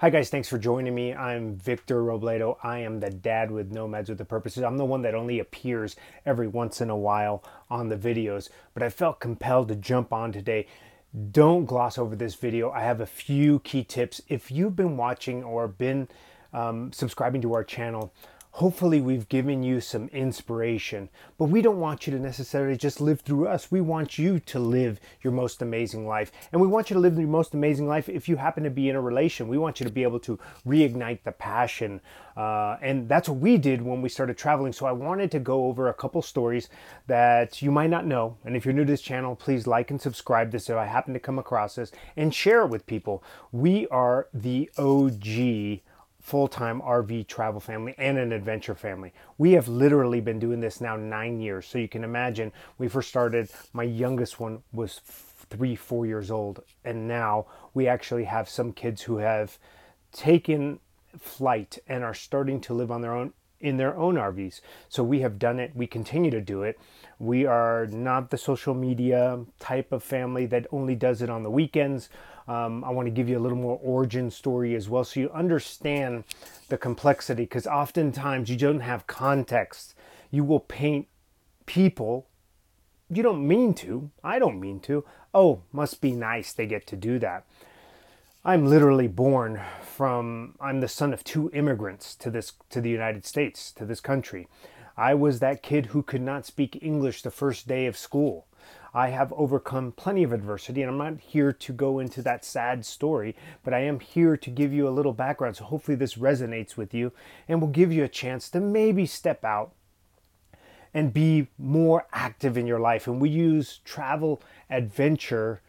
Hi, guys. Thanks for joining me. I'm Victor Robledo. I am the dad with Nomads with the Purposes. I'm the one that only appears every once in a while on the videos, but I felt compelled to jump on today. Don't gloss over this video. I have a few key tips. If you've been watching or been um, subscribing to our channel, Hopefully, we've given you some inspiration, but we don't want you to necessarily just live through us. We want you to live your most amazing life. And we want you to live your most amazing life if you happen to be in a relation. We want you to be able to reignite the passion. Uh, and that's what we did when we started traveling. So I wanted to go over a couple stories that you might not know. And if you're new to this channel, please like and subscribe this if I happen to come across this and share it with people. We are the OG full time RV travel family and an adventure family. We have literally been doing this now nine years. So you can imagine we first started, my youngest one was three, four years old. And now we actually have some kids who have taken flight and are starting to live on their own in their own RVs. So we have done it, we continue to do it. We are not the social media type of family that only does it on the weekends. Um, I want to give you a little more origin story as well so you understand the complexity because oftentimes you don't have context. You will paint people. You don't mean to. I don't mean to. Oh, must be nice they get to do that. I'm literally born from I'm the son of two immigrants to this to the United States, to this country. I was that kid who could not speak English the first day of school. I have overcome plenty of adversity, and I'm not here to go into that sad story, but I am here to give you a little background. So hopefully, this resonates with you and will give you a chance to maybe step out and be more active in your life. And we use travel adventure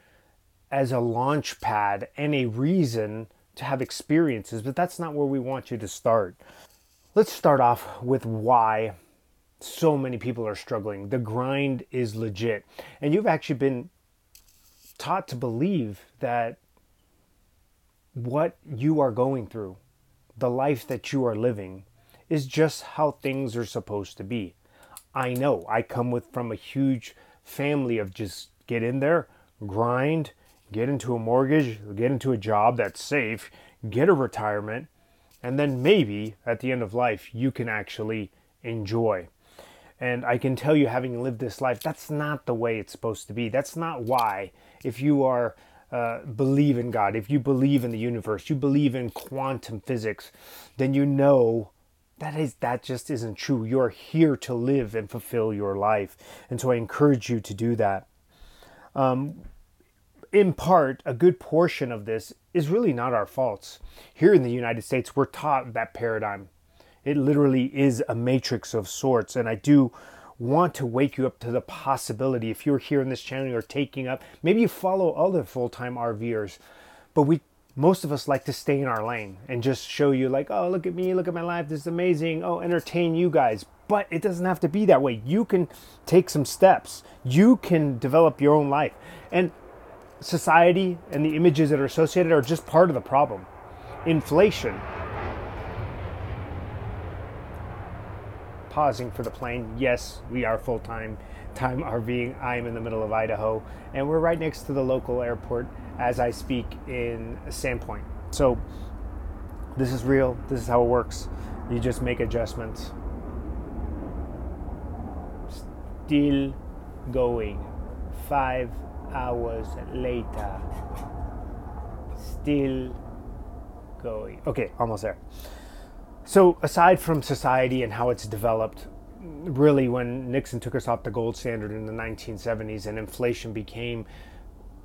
as a launch pad and a reason to have experiences, but that's not where we want you to start. Let's start off with why so many people are struggling. The grind is legit. And you've actually been taught to believe that what you are going through, the life that you are living, is just how things are supposed to be. I know I come with from a huge family of just get in there, grind, get into a mortgage, get into a job that's safe, get a retirement, and then maybe at the end of life you can actually enjoy. And I can tell you, having lived this life, that's not the way it's supposed to be. That's not why, if you are uh, believe in God, if you believe in the universe, you believe in quantum physics, then you know that is that just isn't true. You're here to live and fulfill your life, and so I encourage you to do that. Um, in part, a good portion of this is really not our faults. Here in the United States, we're taught that paradigm. It literally is a matrix of sorts, and I do want to wake you up to the possibility. If you're here in this channel, you're taking up, maybe you follow other full time RVers, but we most of us like to stay in our lane and just show you like oh look at me look at my life this is amazing oh entertain you guys but it doesn't have to be that way you can take some steps you can develop your own life and society and the images that are associated are just part of the problem. Inflation. Pausing for the plane. Yes, we are full time time RVing. I am in the middle of Idaho, and we're right next to the local airport as I speak in Sandpoint. So this is real. This is how it works. You just make adjustments. Still going. Five hours later, still going. Okay, almost there. So, aside from society and how it's developed, really, when Nixon took us off the gold standard in the 1970s and inflation became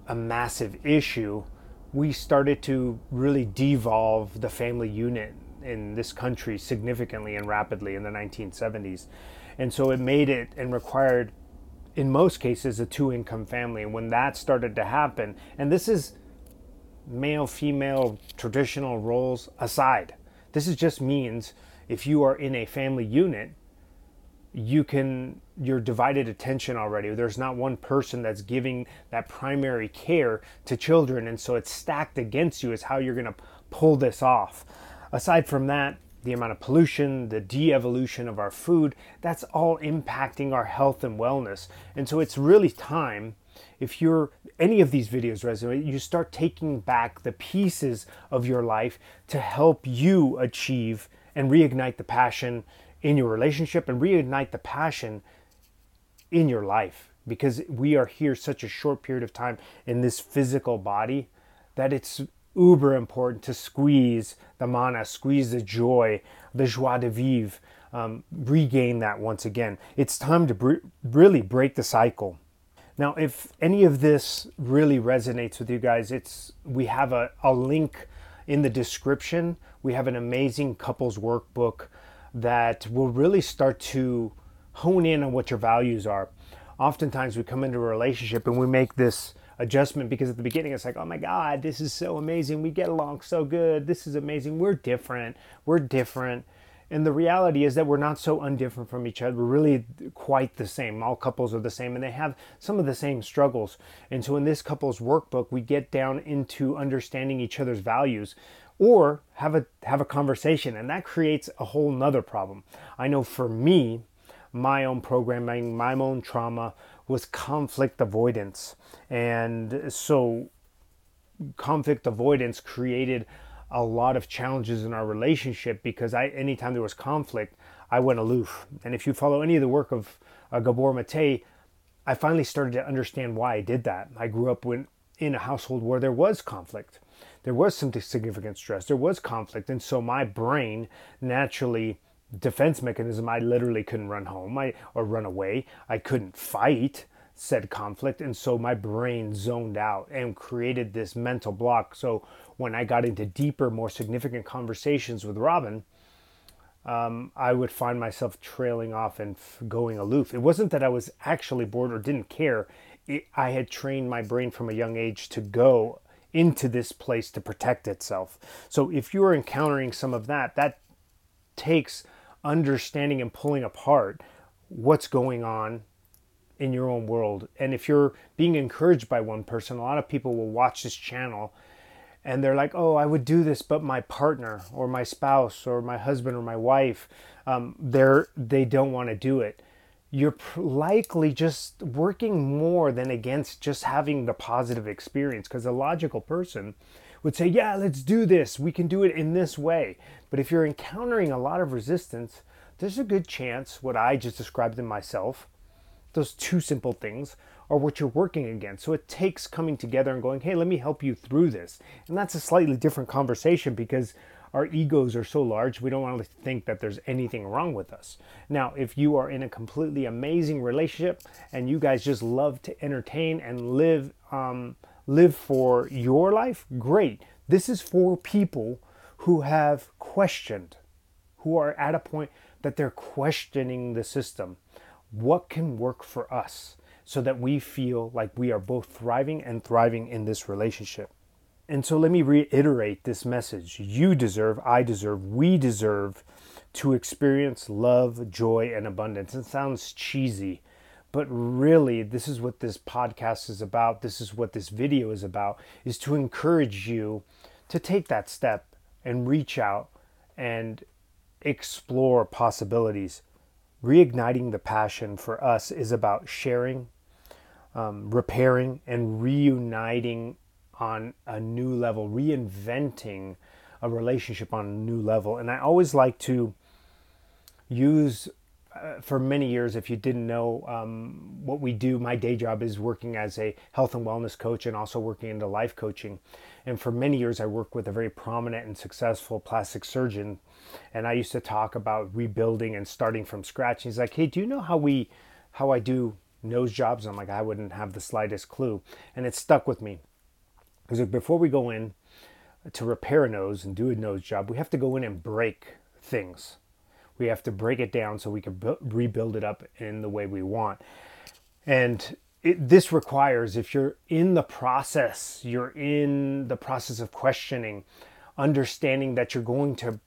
a massive issue, we started to really devolve the family unit in this country significantly and rapidly in the 1970s. And so it made it and required in most cases a two income family. And when that started to happen, and this is male female traditional roles aside, this is just means if you are in a family unit, you can your divided attention already. There's not one person that's giving that primary care to children, and so it's stacked against you. Is how you're going to pull this off. Aside from that, the amount of pollution, the de evolution of our food, that's all impacting our health and wellness. And so it's really time if you're any of these videos resonate, you start taking back the pieces of your life to help you achieve and reignite the passion in your relationship and reignite the passion in your life because we are here such a short period of time in this physical body that it's uber important to squeeze the mana, squeeze the joy, the joie de vivre, um, regain that once again. It's time to br- really break the cycle. Now, if any of this really resonates with you guys, it's we have a, a link in the description. We have an amazing couples workbook that will really start to hone in on what your values are. Oftentimes, we come into a relationship and we make this adjustment because at the beginning it's like, oh my God, this is so amazing. We get along so good. This is amazing. We're different. We're different. And the reality is that we're not so undifferent from each other. We're really quite the same. All couples are the same and they have some of the same struggles. And so in this couples workbook, we get down into understanding each other's values or have a have a conversation and that creates a whole nother problem. I know for me, my own programming, my own trauma was conflict avoidance. And so conflict avoidance created a lot of challenges in our relationship because I anytime there was conflict, I went aloof. And if you follow any of the work of uh, Gabor Mate, I finally started to understand why I did that. I grew up when, in a household where there was conflict. There was some significant stress. There was conflict. And so my brain naturally defense mechanism, I literally couldn't run home I, or run away. I couldn't fight said conflict. And so my brain zoned out and created this mental block. So when I got into deeper, more significant conversations with Robin, um, I would find myself trailing off and f- going aloof. It wasn't that I was actually bored or didn't care. It, I had trained my brain from a young age to go into this place to protect itself. So if you're encountering some of that, that takes understanding and pulling apart what's going on in your own world. And if you're being encouraged by one person, a lot of people will watch this channel and they're like, oh, I would do this, but my partner or my spouse or my husband or my wife, um, they're, they don't want to do it. You're likely just working more than against just having the positive experience because a logical person would say, yeah, let's do this. We can do it in this way. But if you're encountering a lot of resistance, there's a good chance what I just described in myself those two simple things are what you're working against. So it takes coming together and going, hey, let me help you through this. And that's a slightly different conversation because our egos are so large, we don't want to think that there's anything wrong with us. Now, if you are in a completely amazing relationship and you guys just love to entertain and live, um, live for your life, great. This is for people who have questioned, who are at a point that they're questioning the system what can work for us so that we feel like we are both thriving and thriving in this relationship. And so let me reiterate this message. You deserve, I deserve, we deserve to experience love, joy, and abundance. It sounds cheesy, but really this is what this podcast is about. This is what this video is about is to encourage you to take that step and reach out and explore possibilities reigniting the passion for us is about sharing, um, repairing, and reuniting on a new level, reinventing a relationship on a new level. And I always like to use, uh, for many years, if you didn't know um, what we do, my day job is working as a health and wellness coach and also working into life coaching. And for many years, I worked with a very prominent and successful plastic surgeon. And I used to talk about rebuilding and starting from scratch. he's like, "Hey, do you know how we, how I do nose jobs?" I'm like, "I wouldn't have the slightest clue," and it stuck with me because before we go in to repair a nose and do a nose job, we have to go in and break things. We have to break it down so we can bu- rebuild it up in the way we want. And it, this requires if you're in the process you're in the process of questioning understanding that you're going to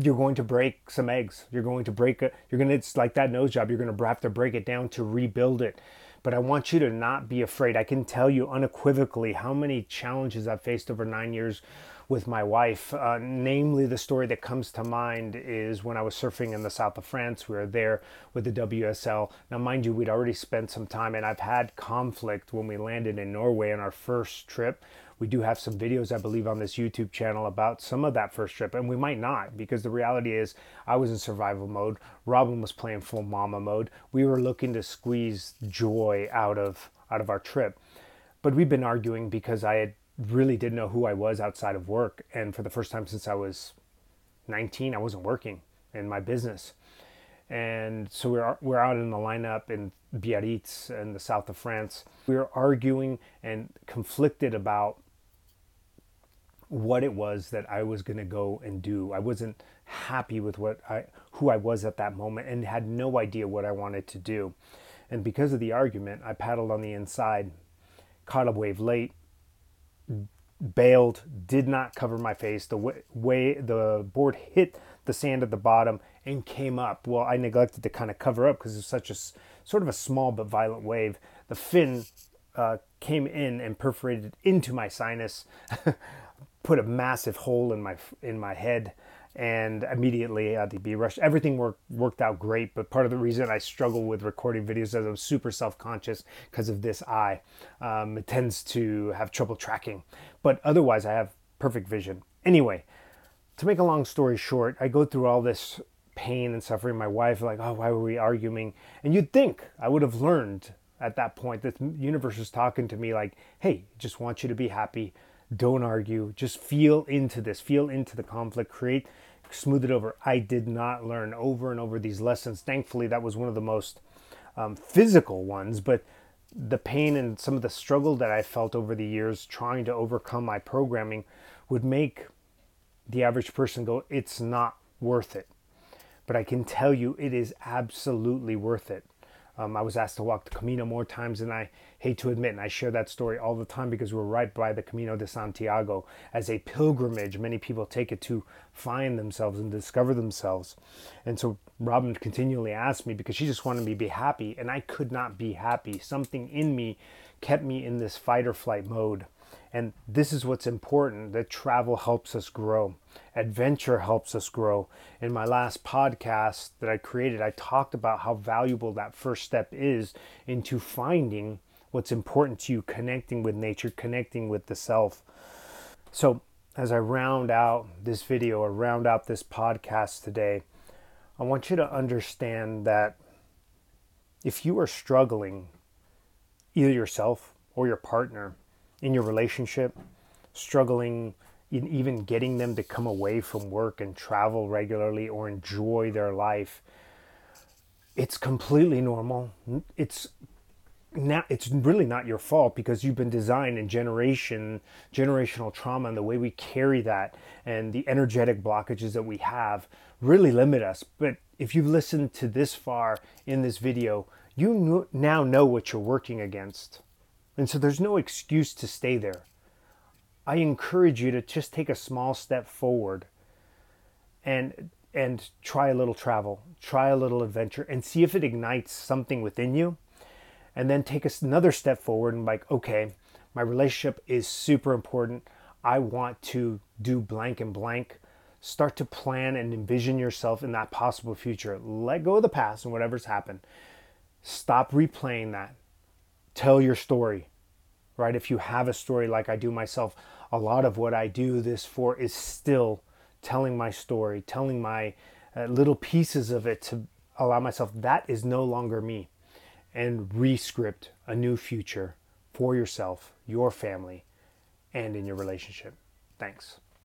you're going to break some eggs. You're going to break it you're going to it's like that nose job you're going to have to break it down to rebuild it. But i want you to not be afraid. I can tell you unequivocally how many challenges i've faced over nine years with my wife. Uh, namely, the story that comes to mind is when I was surfing in the south of France. We were there with the WSL. Now, mind you, we'd already spent some time, and I've had conflict when we landed in Norway on our first trip. We do have some videos, I believe, on this YouTube channel about some of that first trip, and we might not because the reality is I was in survival mode. Robin was playing full mama mode. We were looking to squeeze joy out of out of our trip, but we've been arguing because I had really didn't know who I was outside of work. And for the first time since I was 19, I wasn't working in my business. And so we're, we're out in the lineup in Biarritz in the south of France. We were arguing and conflicted about what it was that I was going to go and do. I wasn't happy with what I who I was at that moment and had no idea what I wanted to do. And because of the argument, I paddled on the inside, caught a wave late, bailed, did not cover my face. The way the board hit the sand at the bottom and came up. Well, I neglected to kind of cover up because it's such a sort of a small but violent wave. The fin uh, came in and perforated into my sinus, put a massive hole in my in my head and immediately be rushed. Everything worked worked out great, but part of the reason I struggle with recording videos is I'm super self conscious because of this eye. Um, it tends to have trouble tracking, but otherwise I have perfect vision. Anyway, to make a long story short, I go through all this pain and suffering. My wife like, oh, why were we arguing? And you'd think I would have learned at that point that the universe was talking to me like, hey, just want you to be happy don't argue. Just feel into this, feel into the conflict, create, smooth it over. I did not learn over and over these lessons. Thankfully, that was one of the most um, physical ones, but the pain and some of the struggle that I felt over the years trying to overcome my programming would make the average person go, It's not worth it. But I can tell you, it is absolutely worth it. Um, I was asked to walk the Camino more times than I hate to admit, and I share that story all the time because we're right by the Camino de Santiago as a pilgrimage. Many people take it to find themselves and discover themselves. And so Robin continually asked me because she just wanted me to be happy, and I could not be happy. Something in me kept me in this fight or flight mode. And this is what's important that travel helps us grow, adventure helps us grow. In my last podcast that I created, I talked about how valuable that first step is into finding what's important to you, connecting with nature, connecting with the self. So, as I round out this video or round out this podcast today, I want you to understand that if you are struggling, either yourself or your partner, in your relationship, struggling in even getting them to come away from work and travel regularly or enjoy their life, it's completely normal. It's now it's really not your fault because you've been designed in generation generational trauma and the way we carry that and the energetic blockages that we have really limit us but if you've listened to this far in this video you now know what you're working against and so there's no excuse to stay there. I encourage you to just take a small step forward and and try a little travel, try a little adventure and see if it ignites something within you. And then take another step forward and like, okay, my relationship is super important. I want to do blank and blank. Start to plan and envision yourself in that possible future. Let go of the past and whatever's happened. Stop replaying that tell your story, right? If you have a story like I do myself, a lot of what I do this for is still telling my story, telling my uh, little pieces of it to allow myself that is no longer me and rescript a new future for yourself, your family, and in your relationship. Thanks.